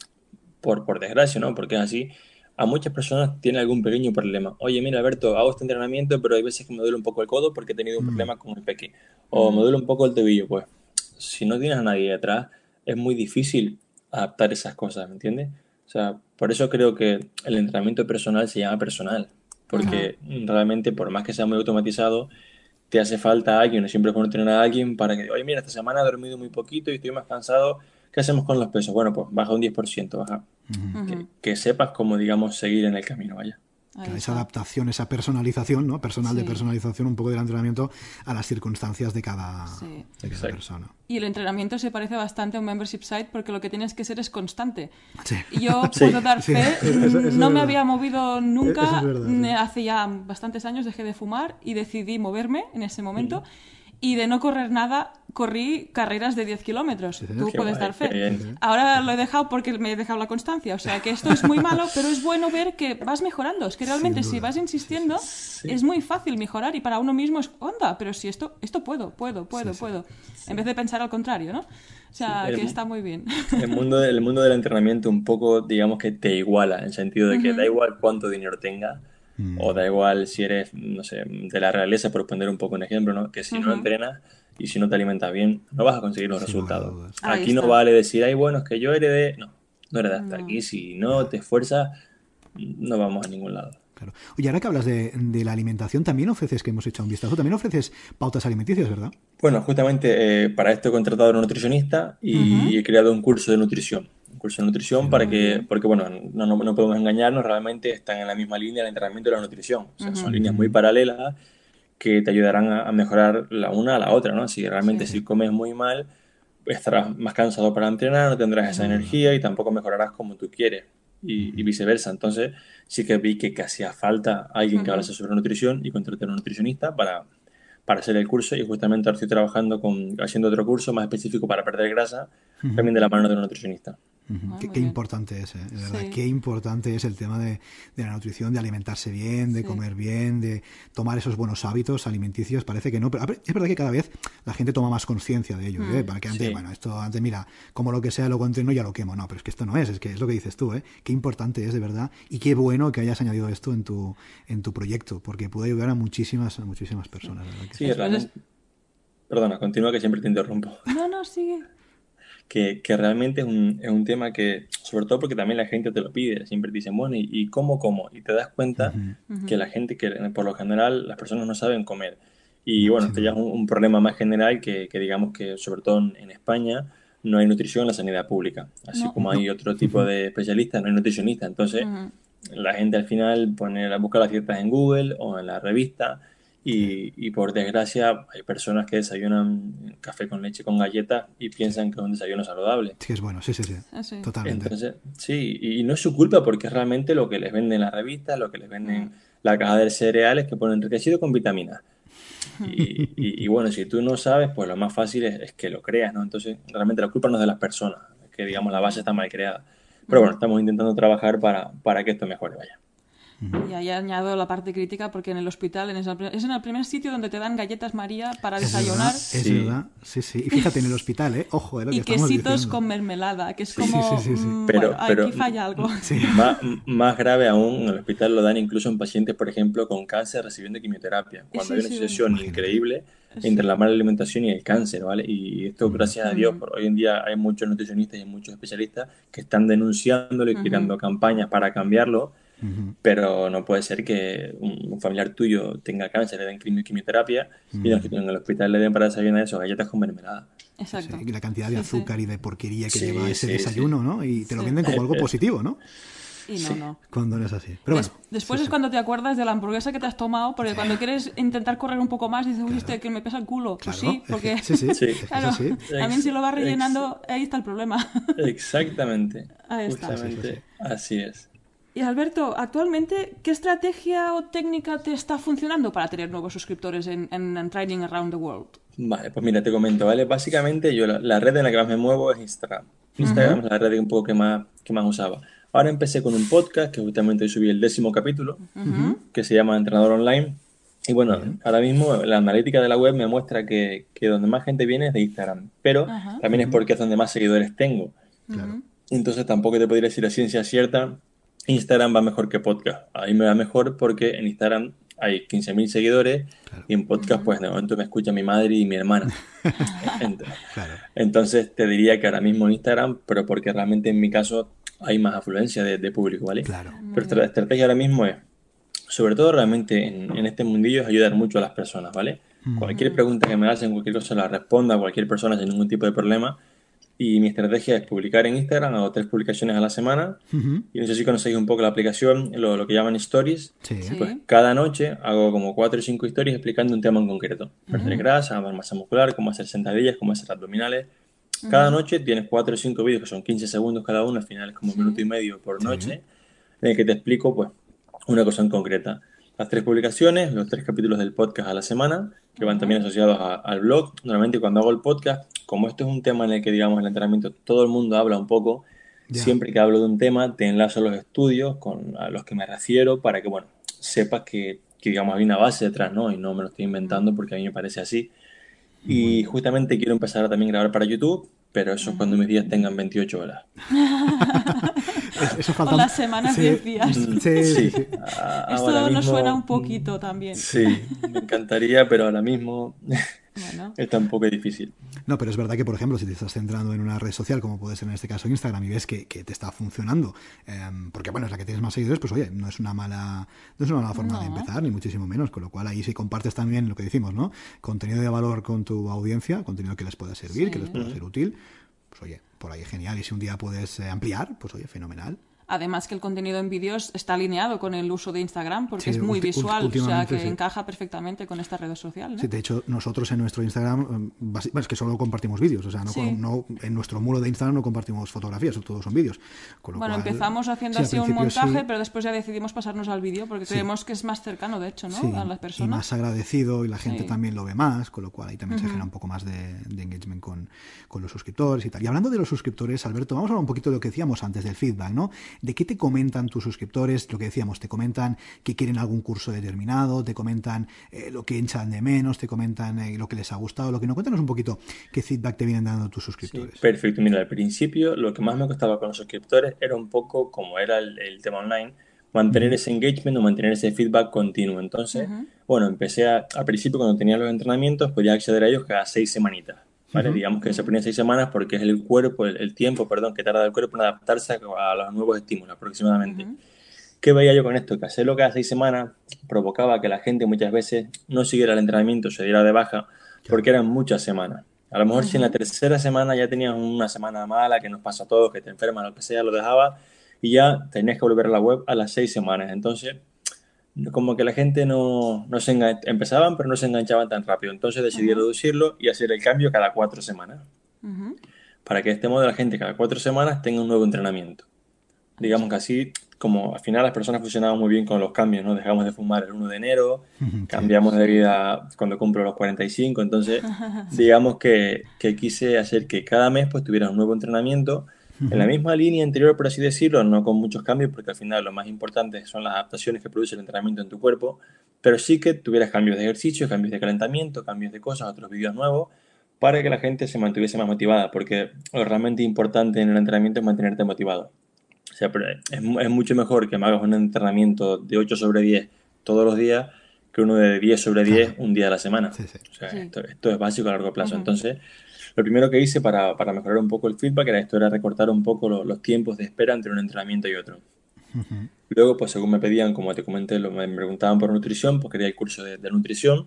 por, por desgracia, ¿no? Porque es así, a muchas personas tiene algún pequeño problema. Oye, mira, Alberto, hago este entrenamiento, pero hay veces que me duele un poco el codo porque he tenido un mm. problema con el peque. O me duele un poco el tobillo. Pues, si no tienes a nadie detrás, es muy difícil adaptar esas cosas, ¿me entiendes? O sea, por eso creo que el entrenamiento personal se llama personal porque realmente por más que sea muy automatizado, te hace falta alguien, siempre es bueno tener a alguien para que, oye, mira, esta semana he dormido muy poquito y estoy más cansado, ¿qué hacemos con los pesos? Bueno, pues baja un 10%, baja. que, que, sepas cómo, digamos, seguir en el camino, vaya esa adaptación, esa personalización, ¿no? Personal de personalización un poco del entrenamiento a las circunstancias de cada, persona. Y el entrenamiento se parece bastante a un membership site porque lo que tienes que ser es constante. Yo (laughs) puedo dar fe, no me había movido nunca, hace ya bastantes años dejé de fumar y decidí moverme en ese momento y de no correr nada corrí carreras de 10 kilómetros. Tú puedes dar fe. Ahora lo he dejado porque me he dejado la constancia. O sea que esto es muy malo, pero es bueno ver que vas mejorando. Es que realmente si vas insistiendo es muy fácil mejorar y para uno mismo es, onda, pero si esto, esto puedo, puedo, puedo, puedo. En vez de pensar al contrario, ¿no? O sea, que está muy bien. El mundo, el mundo del entrenamiento un poco, digamos que te iguala, en el sentido de que da igual cuánto dinero tengas Mm. O da igual si eres, no sé, de la realeza, por poner un poco un ejemplo, ¿no? Que si no entrenas y si no te alimentas bien, no vas a conseguir los resultados. Aquí no vale decir, ay, bueno, es que yo heredé. No, no heredaste. Aquí si no te esfuerzas, no vamos a ningún lado. Claro. Oye, ahora que hablas de, la alimentación, también ofreces, que hemos hecho un vistazo, también ofreces pautas alimenticias, ¿verdad? Bueno, justamente eh, para esto he contratado a un nutricionista y he creado un curso de nutrición curso de nutrición para que, porque bueno, no, no, podemos engañarnos, realmente están en la misma línea el entrenamiento y la nutrición. O sea, son líneas muy paralelas que te ayudarán a, mejorar la una a la otra, ¿no? Si realmente si comes muy mal, estarás más cansado para entrenar, no tendrás esa energía y tampoco mejorarás como tú quieres. Y, viceversa. Entonces, sí que vi que, hacía falta alguien que hablase sobre nutrición y contraté a un nutricionista para, para hacer el curso y justamente ahora estoy trabajando con, haciendo otro curso más específico para perder grasa, también de la mano de un nutricionista. Ah, qué, importante es, ¿eh? verdad, qué importante es el tema de, la nutrición, de alimentarse bien, de comer bien, de tomar esos buenos hábitos alimenticios. Parece que no, pero es verdad que cada vez la gente toma más conciencia de ello, ¿eh? Mm, para que antes, bueno, esto antes, mira, como lo que sea, lo entreno ya lo quemo. No, pero es que esto no es, es que es lo que dices tú, ¿eh? Qué importante es de verdad y qué bueno que hayas añadido esto en tu, en tu proyecto, porque puede ayudar a muchísimas, a muchísimas personas. sí, es Perdona, continúa que siempre te interrumpo. No, no, sigue que, que realmente es un, es un, tema que, sobre todo porque también la gente te lo pide, siempre te dicen, bueno, ¿y, cómo, cómo? Y te das cuenta que la gente, que por lo general las personas no saben comer. Y bueno, este ya es un, problema más general que, que, digamos que, sobre todo en, España, no hay nutrición en la sanidad pública. Así como hay otro tipo de especialistas, no hay nutricionistas. Entonces, la gente al final pone, busca las dietas en Google o en la revista y, por desgracia hay personas que desayunan café con leche con galletas y piensan que es un desayuno saludable. Sí, es bueno, sí, sí, sí. Ah, Totalmente. Entonces, sí, y no es su culpa porque es realmente lo que les venden en la revista, lo que les venden la caja de cereales que ponen enriquecido con vitaminas. Y, bueno, si tú no sabes, pues lo más fácil es, que lo creas, ¿no? Entonces, realmente la culpa no es de las personas, es que digamos la base está mal creada. Pero bueno, estamos intentando trabajar para, para que esto mejore, vaya. Y ahí añado la parte crítica porque en el hospital es en el primer sitio donde te dan galletas María para desayunar. es verdad, sí, sí. Y fíjate en el hospital, ¿eh? Ojo, Y quesitos con mermelada, que es como. Mm, pero, aquí falla algo. (laughs) Más, más, grave aún, en el hospital lo dan incluso en pacientes, por ejemplo, con cáncer recibiendo quimioterapia. Cuando hay una situación increíble entre la mala alimentación y el cáncer, ¿vale? Y esto, gracias a Dios, por hoy en día hay muchos nutricionistas y muchos especialistas que están denunciándolo y creando campañas para cambiarlo pero no puede ser que un, familiar tuyo tenga cáncer, le den quimioterapia y en el hospital le den para desayunar eso, galletas con mermelada. Exacto. y la cantidad de azúcar y de porquería que lleva ese desayuno, ¿no? Y te lo venden como algo positivo, ¿no? Y no, no. Cuando no es así. Pero bueno, después es cuando te acuerdas de la hamburguesa que te has tomado, porque cuando quieres intentar correr un poco más, dices, uy, que me pesa el culo. Pues sí, porque. Sí, sí. (laughs) claro, también si lo vas rellenando, ahí está el problema. (laughs) Exactamente. Ahí está. Justamente, así es. Y Alberto, actualmente, ¿qué estrategia o técnica te está funcionando para tener nuevos suscriptores en, en, Training Around the World? Vale, pues mira, te comento, ¿vale? Básicamente yo la, red en la que más me muevo es Instagram. Instagram es la red un poco que más, que más usaba. Ahora empecé con un podcast que justamente hoy subí el décimo capítulo, que se llama Entrenador Online. Y bueno, ahora mismo la analítica de la web me muestra que, que donde más gente viene es de Instagram, pero también es porque es donde más seguidores tengo. Claro. Entonces tampoco te podría decir la ciencia cierta Instagram va mejor que podcast. Ahí me va mejor porque en Instagram hay 15.000 seguidores y en podcast pues de momento me escucha mi madre y mi hermana. (laughs) Entonces te diría que ahora mismo en Instagram, pero porque realmente en mi caso hay más afluencia de, público, ¿vale? Claro. Pero la estrategia ahora mismo es, sobre todo realmente en, este mundillo, es ayudar mucho a las personas, ¿vale? Cualquier pregunta que me hacen, cualquier cosa la responda a cualquier persona sin ningún tipo de problema y mi estrategia es publicar en Instagram, hago tres publicaciones a la semana. Y no sé si conocéis un poco la aplicación, lo, que llaman stories. Pues cada noche hago como cuatro o cinco stories explicando un tema en concreto. Perder grasa, masa muscular, cómo hacer sentadillas, cómo hacer abdominales. Cada noche tienes cuatro o cinco vídeos que son 15 segundos cada uno, al final es como un minuto y medio por noche, en el que te explico pues una cosa en concreta. Las tres publicaciones, los tres capítulos del podcast a la semana, que van también asociados al blog. Normalmente cuando hago el podcast como esto es un tema en el que, digamos, el entrenamiento todo el mundo habla un poco, siempre que hablo de un tema te enlazo los estudios con a los que me refiero para que, bueno, sepas que, digamos, hay una base detrás, ¿no? Y no me lo estoy inventando porque a mí me parece así. Y justamente quiero empezar a también grabar para YouTube, pero eso es cuando mis días tengan 28 horas. (laughs) (laughs) eso falta... Las semanas 10 días. Sí, sí. (laughs) Esto nos suena un poquito también. Sí, me encantaría, pero ahora mismo (laughs) Está un poco difícil. No, pero es verdad que, por ejemplo, si te estás centrando en una red social, como puede ser en este caso Instagram, y ves que, te está funcionando, em, porque bueno, es la que tienes más seguidores, pues oye, no es una mala, no es una mala forma de empezar, ni muchísimo menos. Con lo cual ahí sí compartes también lo que decimos, ¿no? Contenido de valor con tu audiencia, contenido que les pueda servir, que les pueda ser útil, pues oye, por ahí genial. Y si un día puedes eh, ampliar, pues oye, fenomenal. Además que el contenido en vídeos está alineado con el uso de Instagram porque es muy visual, o sea que encaja perfectamente con esta red social. Sí, de hecho, nosotros en nuestro Instagram, mm, es que solo compartimos vídeos, o sea, no, en nuestro muro de Instagram no compartimos fotografías, todos son vídeos. bueno, empezamos haciendo así un montaje, pero después ya decidimos pasarnos al vídeo porque creemos que es más cercano, de hecho, ¿no? a las personas. Y más agradecido y la gente también lo ve más, con lo cual ahí también se genera un poco más de, engagement con, con los suscriptores y tal. Y hablando de los suscriptores, Alberto, vamos a hablar un poquito de lo que decíamos antes del feedback, ¿no? ¿De qué te comentan tus suscriptores? Lo que decíamos, te comentan que quieren algún curso determinado, te comentan eh, lo que echan de menos, te comentan eh, lo que les ha gustado, lo que no. Cuéntanos un poquito qué feedback te vienen dando tus suscriptores. perfecto. Mira, al principio lo que más me costaba con los suscriptores era un poco como era el, tema online, mantener ese engagement o mantener ese feedback continuo. Entonces, bueno, empecé a, al principio cuando tenía los entrenamientos, podía acceder a ellos cada seis semanitas. Digamos que se ponía seis semanas porque es el cuerpo, el, tiempo, perdón, que tarda el cuerpo en adaptarse a, los nuevos estímulos aproximadamente. ¿Qué veía yo con esto? Que hacerlo cada seis semanas provocaba que la gente muchas veces no siguiera el entrenamiento, se diera de baja, porque eran muchas semanas. A lo mejor si en la tercera semana ya tenías una semana mala, que nos pasa a todos, que te enfermas, lo que sea, lo dejabas y ya tenías que volver a la web a las seis semanas. Entonces, como que la gente no, no se empezaban, pero no se enganchaban tan rápido. Entonces decidí reducirlo y hacer el cambio cada cuatro semanas. Para que de este modo la gente cada cuatro semanas tenga un nuevo entrenamiento. Digamos que así, como al final las personas funcionaban muy bien con los cambios, ¿no? Dejamos de fumar el 1 de enero, (laughs) cambiamos de vida cuando cumplo los 45, entonces (laughs) digamos que, que, quise hacer que cada mes pues tuviera un nuevo entrenamiento En la misma línea anterior, por así decirlo, no con muchos cambios, porque al final lo más importante son las adaptaciones que produce el entrenamiento en tu cuerpo, pero sí que tuvieras cambios de ejercicio, cambios de calentamiento, cambios de cosas, otros vídeos nuevos, para que la gente se mantuviese más motivada, porque lo realmente importante en el entrenamiento es mantenerte motivado. O sea, es, es mucho mejor que me hagas un entrenamiento de 8 sobre 10 todos los días que uno de 10 sobre 10 un día a la semana. O sea, esto, es básico a largo plazo. Entonces, lo primero que hice para, para, mejorar un poco el feedback era esto, era recortar un poco los tiempos de espera entre un entrenamiento y otro. Luego, pues según me pedían, como te comenté, lo, me preguntaban por nutrición, pues quería el curso de, nutrición.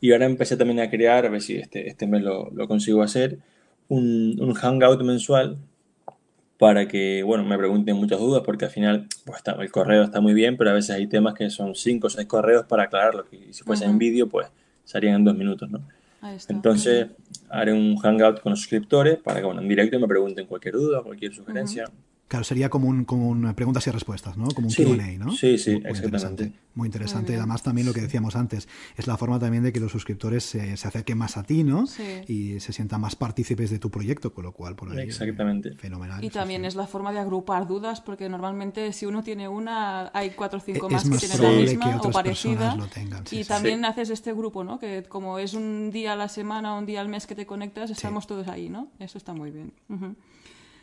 Y ahora empecé también a crear, a ver si este, este mes lo, lo consigo hacer, un, un, hangout mensual para que, bueno, me pregunten muchas dudas, porque al final pues está, el correo está muy bien, pero a veces hay temas que son cinco o seis correos para aclararlo, y si fuese en vídeo, pues serían en dos minutos, ¿no? Entonces, haré un hangout con los suscriptores para que, bueno, en directo me pregunten cualquier duda, cualquier sugerencia. Claro, sería como un, como preguntas y respuestas, ¿no? Como un Q&A, ¿no? Sí, sí, muy, exactamente. Muy interesante. Además, también lo que decíamos antes, es la forma también de que los suscriptores se, acerquen más a ti, ¿no? Y se sientan más partícipes de tu proyecto, con lo cual, por ahí, Exactamente. fenomenal. Y también es la forma de agrupar dudas, porque normalmente si uno tiene una, hay cuatro o cinco más, que tienen la misma o parecida. y también haces este grupo, ¿no? Que como es un día a la semana o un día al mes que te conectas, estamos todos ahí, ¿no? Eso está muy bien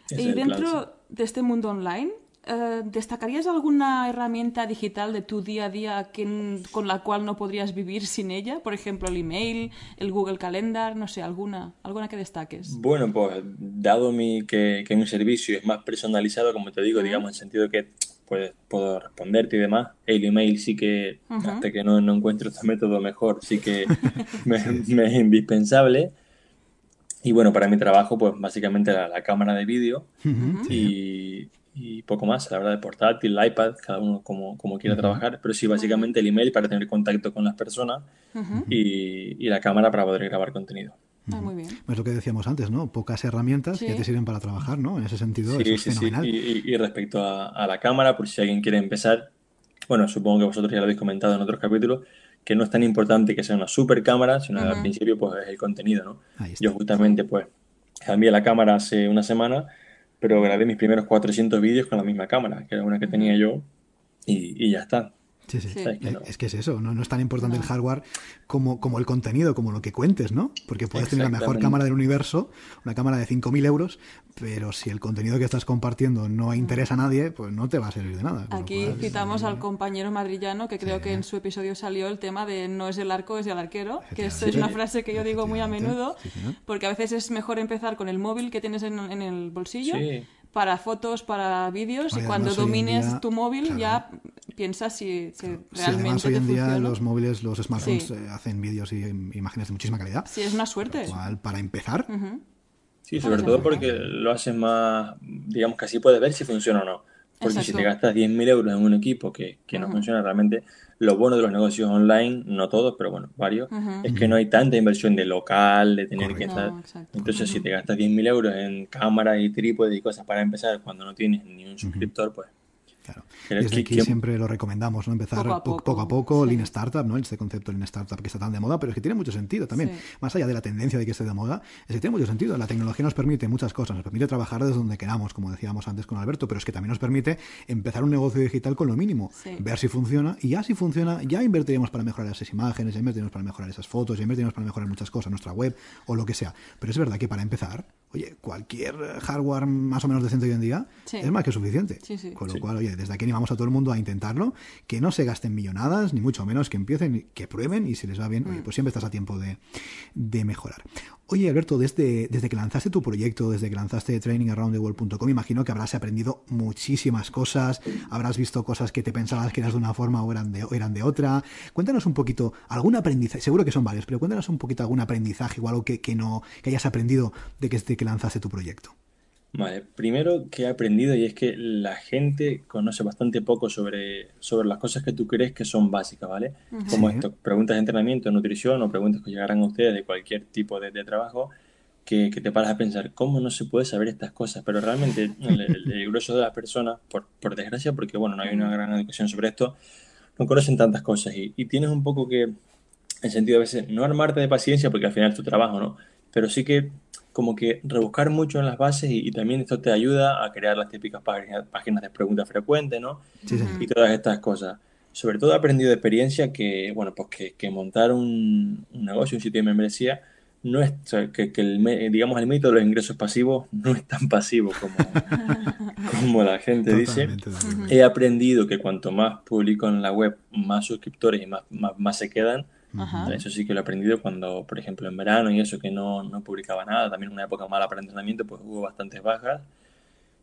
y dentro de este mundo online, eh, ¿destacarías alguna herramienta digital de tu día a día que, con la cual no podrías vivir sin ella? Por ejemplo, el email, el Google Calendar, no sé, alguna, alguna que destaques. Bueno, pues dado mi, que, que mi servicio es más personalizado, como te digo, digamos, en el sentido que pues, puedo responderte y demás, el email sí que, hasta que no, no encuentro otro (laughs) método mejor, sí que (laughs) me, me es indispensable. Y bueno, para mi trabajo, pues básicamente la, la cámara de vídeo y, y, poco más, la verdad, de portátil, el iPad, cada uno como, como quiera trabajar, pero sí, básicamente el email para tener contacto con las personas y, y, la cámara para poder grabar contenido. Ah, muy bien. Es lo que decíamos antes, ¿no? Pocas herramientas que te sirven para trabajar, ¿no? En ese sentido, sí, es sí, fenomenal. Sí. Y, y, respecto a, a, la cámara, por si alguien quiere empezar, bueno, supongo que vosotros ya lo habéis comentado en otros capítulos, que no es tan importante que sea una super cámara, sino al principio pues es el contenido, ¿no? Yo justamente pues cambié la cámara hace una semana, pero grabé mis primeros 400 vídeos con la misma cámara, que era una que tenía yo, y, y ya está. Sí, sí. Es, que es eso, ¿no? no es tan importante el hardware como, como el contenido, como lo que cuentes, ¿no? Porque puedes tener la mejor cámara del universo, una cámara de 5.000 euros, pero si el contenido que estás compartiendo no interesa a nadie, pues no te va a servir de nada. Aquí citamos al compañero madrillano, que creo que en su episodio salió el tema de no es el arco, es el arquero, que es una frase que yo digo muy a menudo, porque a veces es mejor empezar con el móvil que tienes en, en el bolsillo para fotos, para vídeos, y cuando domines tu móvil ya piensas si, realmente además hoy en día los móviles, los smartphones eh, hacen vídeos y imágenes de muchísima calidad. Sí, es una suerte. Igual, para empezar. Sí, sobre todo porque lo haces más, digamos que así puedes ver si funciona o no. Porque si te gastas 10.000 euros en un equipo que, que no funciona realmente, lo bueno de los negocios online, no todos, pero bueno, varios, es que no hay tanta inversión de local, de tener que estar. Entonces, si te gastas 10.000 euros en cámaras y trípodes y cosas para empezar cuando no tienes ni un suscriptor, pues Claro. Desde aquí siempre lo recomendamos, ¿no? Empezar poco a poco, poco, a poco Lean Startup, ¿no? Este concepto Lean Startup que está tan de moda, pero es que tiene mucho sentido también. Más allá de la tendencia de que esté de moda, es que tiene mucho sentido. La tecnología nos permite muchas cosas, nos permite trabajar desde donde queramos, como decíamos antes con Alberto, pero es que también nos permite empezar un negocio digital con lo mínimo, ver si funciona y ya si funciona, ya invertiremos para mejorar esas imágenes, ya invertiremos para mejorar esas fotos, ya invertiremos para mejorar muchas cosas, nuestra web o lo que sea. Pero es verdad que para empezar, oye, cualquier hardware más o menos decente hoy en día es más que suficiente. Con lo cual, oye, desde aquí animamos a todo el mundo a intentarlo, que no se gasten millonadas, ni mucho menos, que empiecen, que prueben y si les va bien, oye, mm. pues siempre estás a tiempo de, de mejorar. Oye, Alberto, desde, desde que lanzaste tu proyecto, desde que lanzaste trainingaroundtheworld.com, imagino que habrás aprendido muchísimas cosas, habrás visto cosas que te pensabas que eras de una forma o eran de, eran de otra. Cuéntanos un poquito, algún aprendizaje, seguro que son varios, pero cuéntanos un poquito algún aprendizaje o algo que, que no, que hayas aprendido de que, desde que lanzaste tu proyecto. Vale, primero que he aprendido y es que la gente conoce bastante poco sobre, sobre las cosas que tú crees que son básicas, ¿vale? Como esto, preguntas de entrenamiento, nutrición o preguntas que llegarán a ustedes de cualquier tipo de, trabajo, que, que, te paras a pensar, ¿cómo no se puede saber estas cosas? Pero realmente el, grueso de las personas, por, por, desgracia, porque bueno, no hay una gran educación sobre esto, no conocen tantas cosas y, y tienes un poco que, en sentido a veces, no armarte de paciencia porque al final es tu trabajo, ¿no? Pero sí que como que rebuscar mucho en las bases y, también esto te ayuda a crear las típicas páginas, páginas de preguntas frecuentes, ¿no? Y todas estas cosas. Sobre todo he aprendido de experiencia que, bueno, pues que, que montar un, un, negocio, un sitio de membresía, no es, que, que, el, digamos, el mito de los ingresos pasivos no es tan pasivo como, (laughs) como la gente dice. He aprendido que cuanto más publico en la web, más suscriptores y más, más, se quedan. Eso sí que lo he aprendido cuando, por ejemplo, en verano y eso que no, no publicaba nada, también una época mala para entrenamiento, pues hubo bastantes bajas.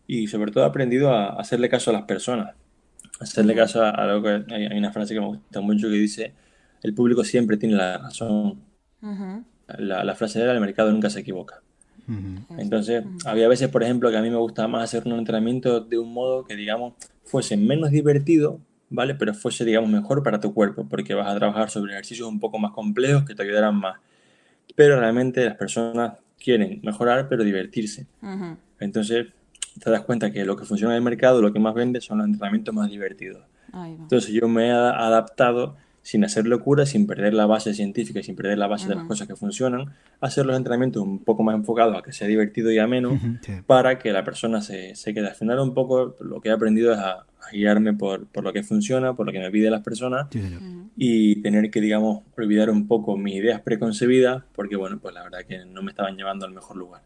Y sobre todo he aprendido a hacerle caso a las personas. Hacerle caso a, algo que hay, una frase que me gusta mucho que dice, el público siempre tiene la razón la, frase era el mercado nunca se equivoca. Entonces, había veces, por ejemplo, que a mí me gustaba más hacer un entrenamiento de un modo que, digamos, fuese menos divertido, ¿vale? Pero fuese, digamos, mejor para tu cuerpo, porque vas a trabajar sobre ejercicios un poco más complejos que te ayudarán más. Pero realmente las personas quieren mejorar, pero divertirse. Entonces, te das cuenta que lo que funciona en el mercado, lo que más vende son los entrenamientos más divertidos. Entonces, yo me he adaptado sin hacer locura, sin perder la base científica y sin perder la base de las cosas que funcionan, hacer los entrenamientos un poco más enfocados a que sea divertido y ameno para que la persona se, se, quede. Al final un poco lo que he aprendido es a, guiarme por, por, lo que funciona, por lo que me piden las personas y tener que, digamos, olvidar un poco mis ideas preconcebidas porque, bueno, pues la verdad que no me estaban llevando al mejor lugar.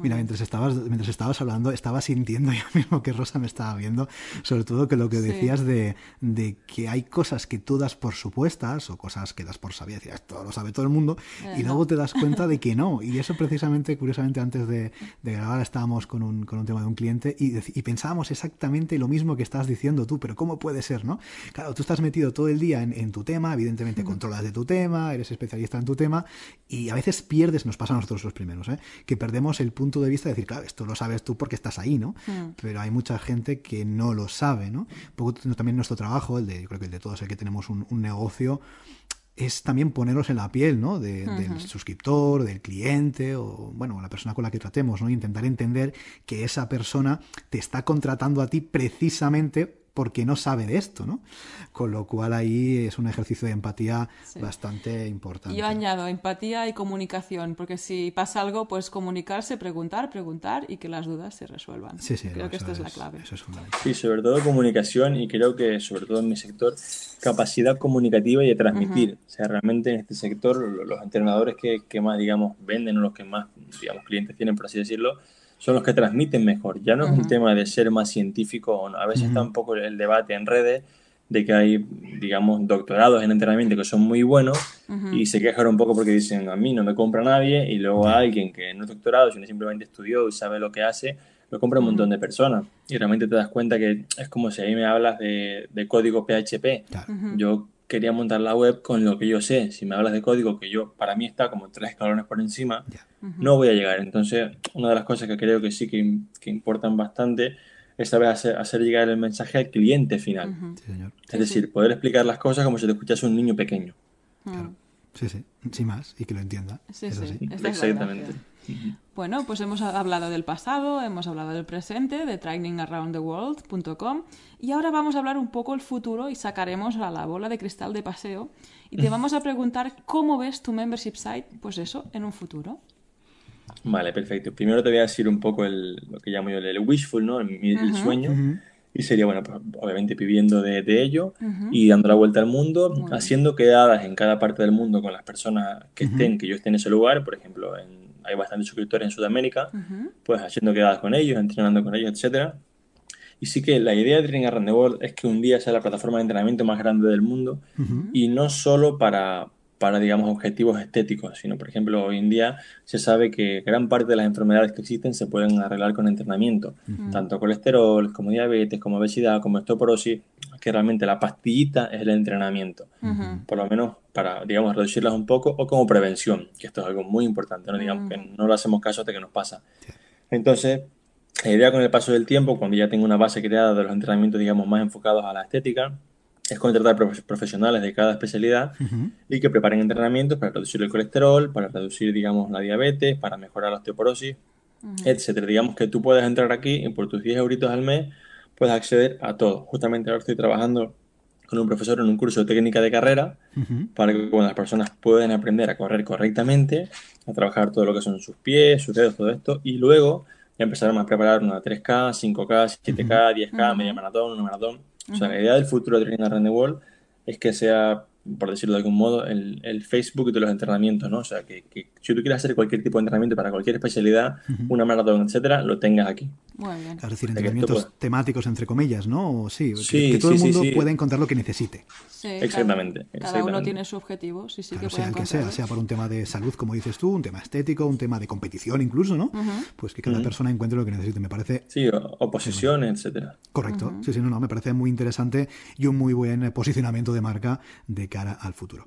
Mira, mientras estabas, mientras estabas hablando, estaba sintiendo (laughs) yo mismo que Rosa me estaba viendo, sobre todo que lo que decías de, de, que hay cosas que tú das por supuestas o cosas que das por sabidas, esto lo sabe todo el mundo, y luego te das cuenta de que no. (laughs) Y eso precisamente, curiosamente, antes de, de grabar estábamos con un, con un, tema de un cliente y, y, pensábamos exactamente lo mismo que estás diciendo tú, pero ¿cómo puede ser, no? Claro, tú estás metido todo el día en, en tu tema, evidentemente controlas de tu tema, eres especialista en tu tema, y a veces pierdes, nos pasa a nosotros los primeros, ¿eh? que perdemos el punto de vista de decir, claro, esto lo sabes tú porque estás ahí, ¿no? Hmm. Pero hay mucha gente que no lo sabe, ¿no? poco, también nuestro trabajo, el de, yo creo que el de todos, el que tenemos un, negocio, es también poneros en la piel, ¿no? Del suscriptor, del cliente o, bueno, la persona con la que tratemos, ¿no? Intentar entender que esa persona te está contratando a ti precisamente porque no sabe de esto, ¿no? Con lo cual ahí es un ejercicio de empatía bastante importante. Yo añado empatía y comunicación, porque si pasa algo, pues comunicarse, preguntar, preguntar y que las dudas se resuelvan. Sí, sí, creo que esta es, la clave. Eso es fundamental. Sí, sobre todo comunicación y creo que sobre todo en mi sector, capacidad comunicativa y de transmitir. O sea, realmente en este sector los entrenadores que, que más, digamos, venden o los que más, digamos, clientes tienen, por así decirlo, son los que transmiten mejor. Ya no es un tema de ser más científico o no. A veces está un poco el debate en redes de que hay, digamos, doctorados en entrenamiento que son muy buenos y se quejan un poco porque dicen, a mí no me compra nadie y luego alguien que no es doctorado, sino simplemente estudió y sabe lo que hace, lo compra un montón de personas. Y realmente te das cuenta que es como si ahí me hablas de, código PHP. Yo quería montar la web con lo que yo sé. Si me hablas de código que yo, para mí está como tres escalones por encima, no voy a llegar. Entonces, una de las cosas que creo que sí que, que importan bastante es saber hacer, hacer, llegar el mensaje al cliente final. Es decir, poder explicar las cosas como si te escuchase un niño pequeño. Claro. Sí, sí, sin más, y que lo entienda. Sí, sí, exactamente. Bueno, pues hemos hablado del pasado, hemos hablado del presente, de trainingaroundtheworld.com y ahora vamos a hablar un poco del futuro y sacaremos a la bola de cristal de paseo y te (laughs) vamos a preguntar cómo ves tu membership site, pues eso, en un futuro. Vale, perfecto. Primero te voy a decir un poco el, lo que llamo yo el, wishful, ¿no? El, sueño. Y sería, bueno, pues, obviamente viviendo de, ello y dando la vuelta al mundo, haciendo quedadas en cada parte del mundo con las personas que estén, que yo esté en ese lugar. Por ejemplo, hay bastantes suscriptores en Sudamérica, pues haciendo quedadas con ellos, entrenando con ellos, etcétera. Y sí que la idea de Training Around the World es que un día sea la plataforma de entrenamiento más grande del mundo y no solo para, para, digamos, objetivos estéticos, sino, por ejemplo, hoy en día se sabe que gran parte de las enfermedades que existen se pueden arreglar con entrenamiento, tanto colesterol como diabetes, como obesidad, como osteoporosis, que realmente la pastillita es el entrenamiento, por lo menos para, digamos, reducirlas un poco o como prevención, que esto es algo muy importante, no digamos que no lo hacemos caso hasta que nos pasa. Entonces, la idea con el paso del tiempo, cuando ya tengo una base creada de los entrenamientos, digamos, más enfocados a la estética, es contratar profesionales de cada especialidad y que preparen entrenamientos para reducir el colesterol, para reducir, digamos, la diabetes, para mejorar la osteoporosis, etcétera. Digamos que tú puedes entrar aquí y por tus 10 euritos al mes puedes acceder a todo. Justamente ahora estoy trabajando con un profesor en un curso de técnica de carrera para que cuando las personas puedan aprender a correr correctamente, a trabajar todo lo que son sus pies, sus dedos, todo esto, y luego ya empezaron a preparar una 3K, 5K, 7K, 10K, media maratón, una maratón. O sea, la idea del futuro de Training Around the World es que sea por decirlo de algún modo, el, el, Facebook de los entrenamientos, ¿no? O sea, que, que, si tú quieres hacer cualquier tipo de entrenamiento para cualquier especialidad, una maratón, etcétera, lo tengas aquí. Muy bien. Es decir, entrenamientos puede... temáticos, entre comillas, ¿no? Sí, sí que, todo sí, el mundo pueda encontrar lo que necesite. Sí, exactamente, cada, exactamente. cada, uno tiene su objetivo, sí, sí claro, que sea el que sea, sea por un tema de salud, como dices tú, un tema estético, un tema de competición incluso, ¿no? Uh -huh. Pues que cada uh -huh. persona encuentre lo que necesite, me parece. Sí, o, o posiciones, etcétera. Correcto, uh -huh. sí, sí, no, no, me parece muy interesante y un muy buen posicionamiento de marca de cara al futuro.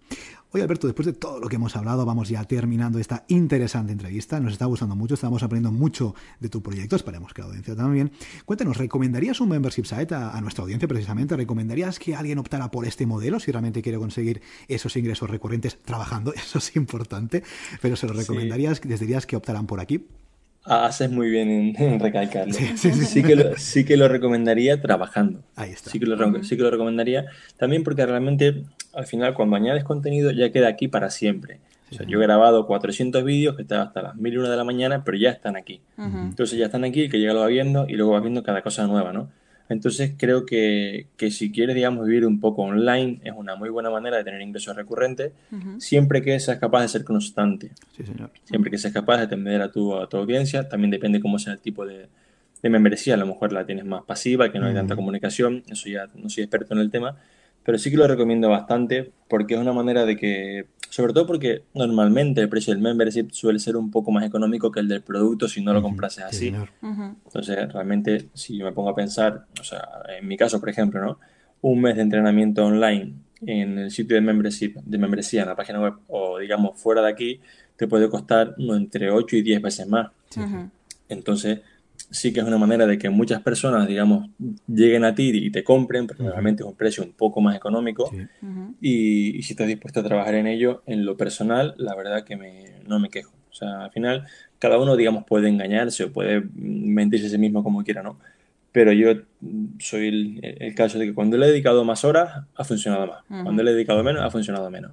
Oye, Alberto, después de todo lo que hemos hablado, vamos ya terminando esta interesante entrevista. Nos está gustando mucho, estamos aprendiendo mucho de tu proyecto, esperemos que la audiencia también. Cuéntanos, ¿recomendarías un membership site a, a nuestra audiencia precisamente? ¿Recomendarías que alguien optara por este modelo si realmente quiere conseguir esos ingresos recurrentes trabajando? (laughs) Eso es importante, pero ¿se lo recomendarías? Sí. ¿Les dirías que optaran por aquí? Haces muy bien en, en recalcarlo. Sí, sí, sí, sí, que lo, sí que lo recomendaría trabajando. Ahí está. Sí que, lo, sí que lo recomendaría. También porque realmente, al final, cuando añades contenido, ya queda aquí para siempre. O sea, yo he grabado 400 vídeos que están hasta las 1000 y 1 de la mañana, pero ya están aquí. Uh -huh. Entonces ya están aquí, el que llega lo va viendo y luego va viendo cada cosa nueva, ¿no? Entonces creo que, que, si quieres, digamos, vivir un poco online, es una muy buena manera de tener ingresos recurrentes, uh -huh. siempre que seas capaz de ser constante. Sí, señor. Siempre que seas capaz de atender a tu, a tu audiencia, también depende cómo sea el tipo de, de membresía, a lo mejor la tienes más pasiva, que no hay uh -huh. tanta comunicación, eso ya no soy experto en el tema, pero sí que lo recomiendo bastante porque es una manera de que, sobre todo porque normalmente el precio del membership suele ser un poco más económico que el del producto si no lo comprases así. Uh -huh. Entonces, realmente, si yo me pongo a pensar, o sea, en mi caso, por ejemplo, ¿no? Un mes de entrenamiento online en el sitio de membership, de membresía en la página web o digamos fuera de aquí, te puede costar no, entre 8 y 10 veces más. Uh -huh. Entonces, sí que es una manera de que muchas personas, digamos, lleguen a ti y te compren, porque uh -huh. realmente es un precio un poco más económico. Sí. Uh -huh. y, y, si estás dispuesto a trabajar en ello, en lo personal, la verdad que me, no me quejo. O sea, al final, cada uno, digamos, puede engañarse o puede mentirse a sí mismo como quiera, ¿no? Pero yo soy el, el caso de que cuando le he dedicado más horas, ha funcionado más. Uh -huh. Cuando le he dedicado menos, ha funcionado menos.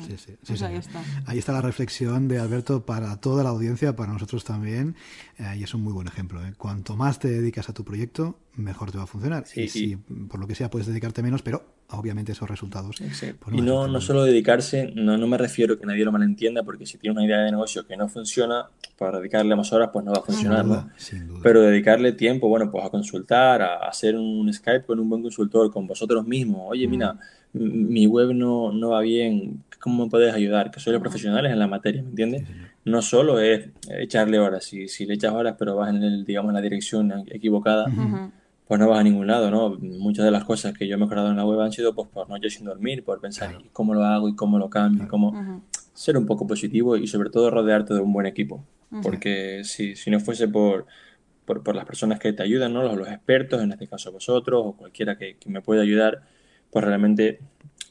Sí, sí, sí, pues ahí, está. ahí está la reflexión de Alberto para toda la audiencia, para nosotros también, eh, y es un muy buen ejemplo. ¿eh? Cuanto más te dedicas a tu proyecto, mejor te va a funcionar. Sí, y si por lo que sea puedes dedicarte menos, pero obviamente esos resultados. Pues, y no, no solo dedicarse, no, no me refiero a que nadie lo malentienda, porque si tiene una idea de negocio que no funciona, para dedicarle más horas, pues no va a funcionar. Sin duda, ¿no? sin duda. Pero dedicarle tiempo, bueno, pues a consultar, a hacer un Skype con un buen consultor, con vosotros mismos. Oye, mira, mm. Mi web no, no va bien, ¿cómo me puedes ayudar? Que soy los profesionales en la materia, ¿me entiendes? No solo es echarle horas, si, si le echas horas pero vas en el, digamos, en la dirección equivocada, Uh -huh. pues no vas a ningún lado, ¿no? Muchas de las cosas que yo he mejorado en la web han sido pues por noches sin dormir, por pensar Claro. cómo lo hago y cómo lo cambio, y cómo ser un poco positivo y sobre todo rodearte de un buen equipo. Porque si, si no fuese por, por, por las personas que te ayudan, ¿no? Los, los expertos, en este caso vosotros o cualquiera que, que me pueda ayudar, pues realmente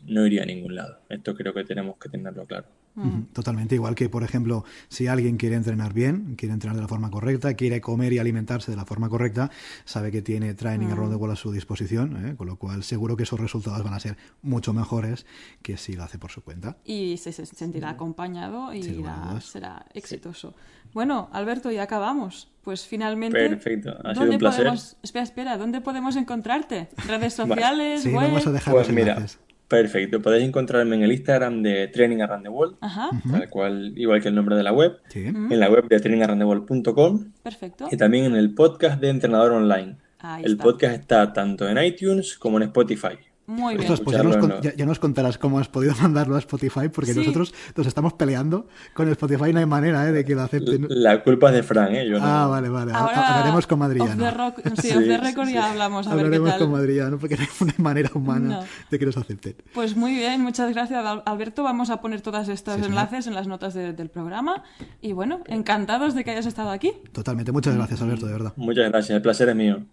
no iría a ningún lado. Esto creo que tenemos que tenerlo claro. Ujú, Totalmente, igual que, por ejemplo, si alguien quiere entrenar bien, quiere entrenar de la forma correcta, quiere comer y alimentarse de la forma correcta, sabe que tiene Training Around the World a su disposición, ¿eh? con lo cual seguro que esos resultados van a ser mucho mejores que si lo hace por su cuenta. Y se, se sentirá acompañado y irá- será exitoso. Bueno, Alberto, ya acabamos. Pues finalmente. Perfecto, ha sido ¿dónde un placer. podemos- Espera, espera, ¿dónde podemos encontrarte? ¿Redes (laughs) sociales? Sí, web? vamos a dejar Pues los mira, enlaces. Perfecto. Podéis encontrarme en el Instagram de Training Around the World, Ajá, tal cual, igual que el nombre de la web, Sí. en la web de trainingaroundtheworld.com perfecto. y también en el podcast de Entrenador Online. Ahí el está. podcast está tanto en iTunes como en Spotify. Muy bien. Ostras, pues ya nos, ya, ya nos contarás cómo has podido (laughs) mandarlo a Spotify, porque Sí. nosotros nos estamos peleando con Spotify, no hay manera ¿eh? de que lo acepten. La culpa es de Fran, ¿eh? Yo no. Ah, vale, vale. Ahora, Hablaremos con Off the, Madriano. rock, sí, Sí, off the record sí. ya hablamos, a ver qué Hablaremos tal. con Madriano, porque (laughs) no hay manera humana No. de que nos acepten. Pues muy bien, muchas gracias Al- Alberto. Vamos a poner todos estos Sí, señor. enlaces en las notas de- del programa. Y bueno, encantados de que hayas estado aquí. Totalmente. Muchas gracias, Alberto, de verdad. Muchas gracias, el placer es mío.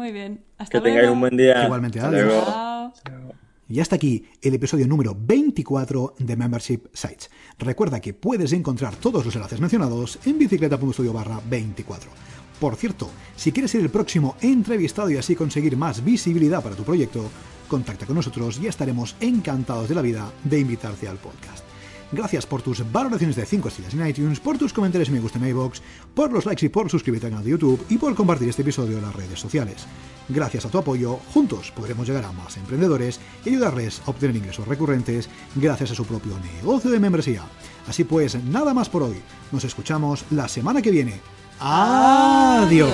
Muy bien. Hasta Que tengáis un buen día. Igualmente, Hasta adiós. luego. Chao. Y hasta aquí el episodio número 24 de Membership Sites. Recuerda que puedes encontrar todos los enlaces mencionados en bicicleta.studio barra 24. Por cierto, si quieres ser el próximo entrevistado y así conseguir más visibilidad para tu proyecto, contacta con nosotros y estaremos encantados de la vida de invitarte al podcast. Gracias por tus valoraciones de 5 estrellas en iTunes, por tus comentarios y me gusta en iVoox, por los likes y por suscribirte al canal de YouTube y por compartir este episodio en las redes sociales. Gracias a tu apoyo, juntos podremos llegar a más emprendedores y ayudarles a obtener ingresos recurrentes gracias a su propio negocio de membresía. Así pues, nada más por hoy. Nos escuchamos la semana que viene. Adiós.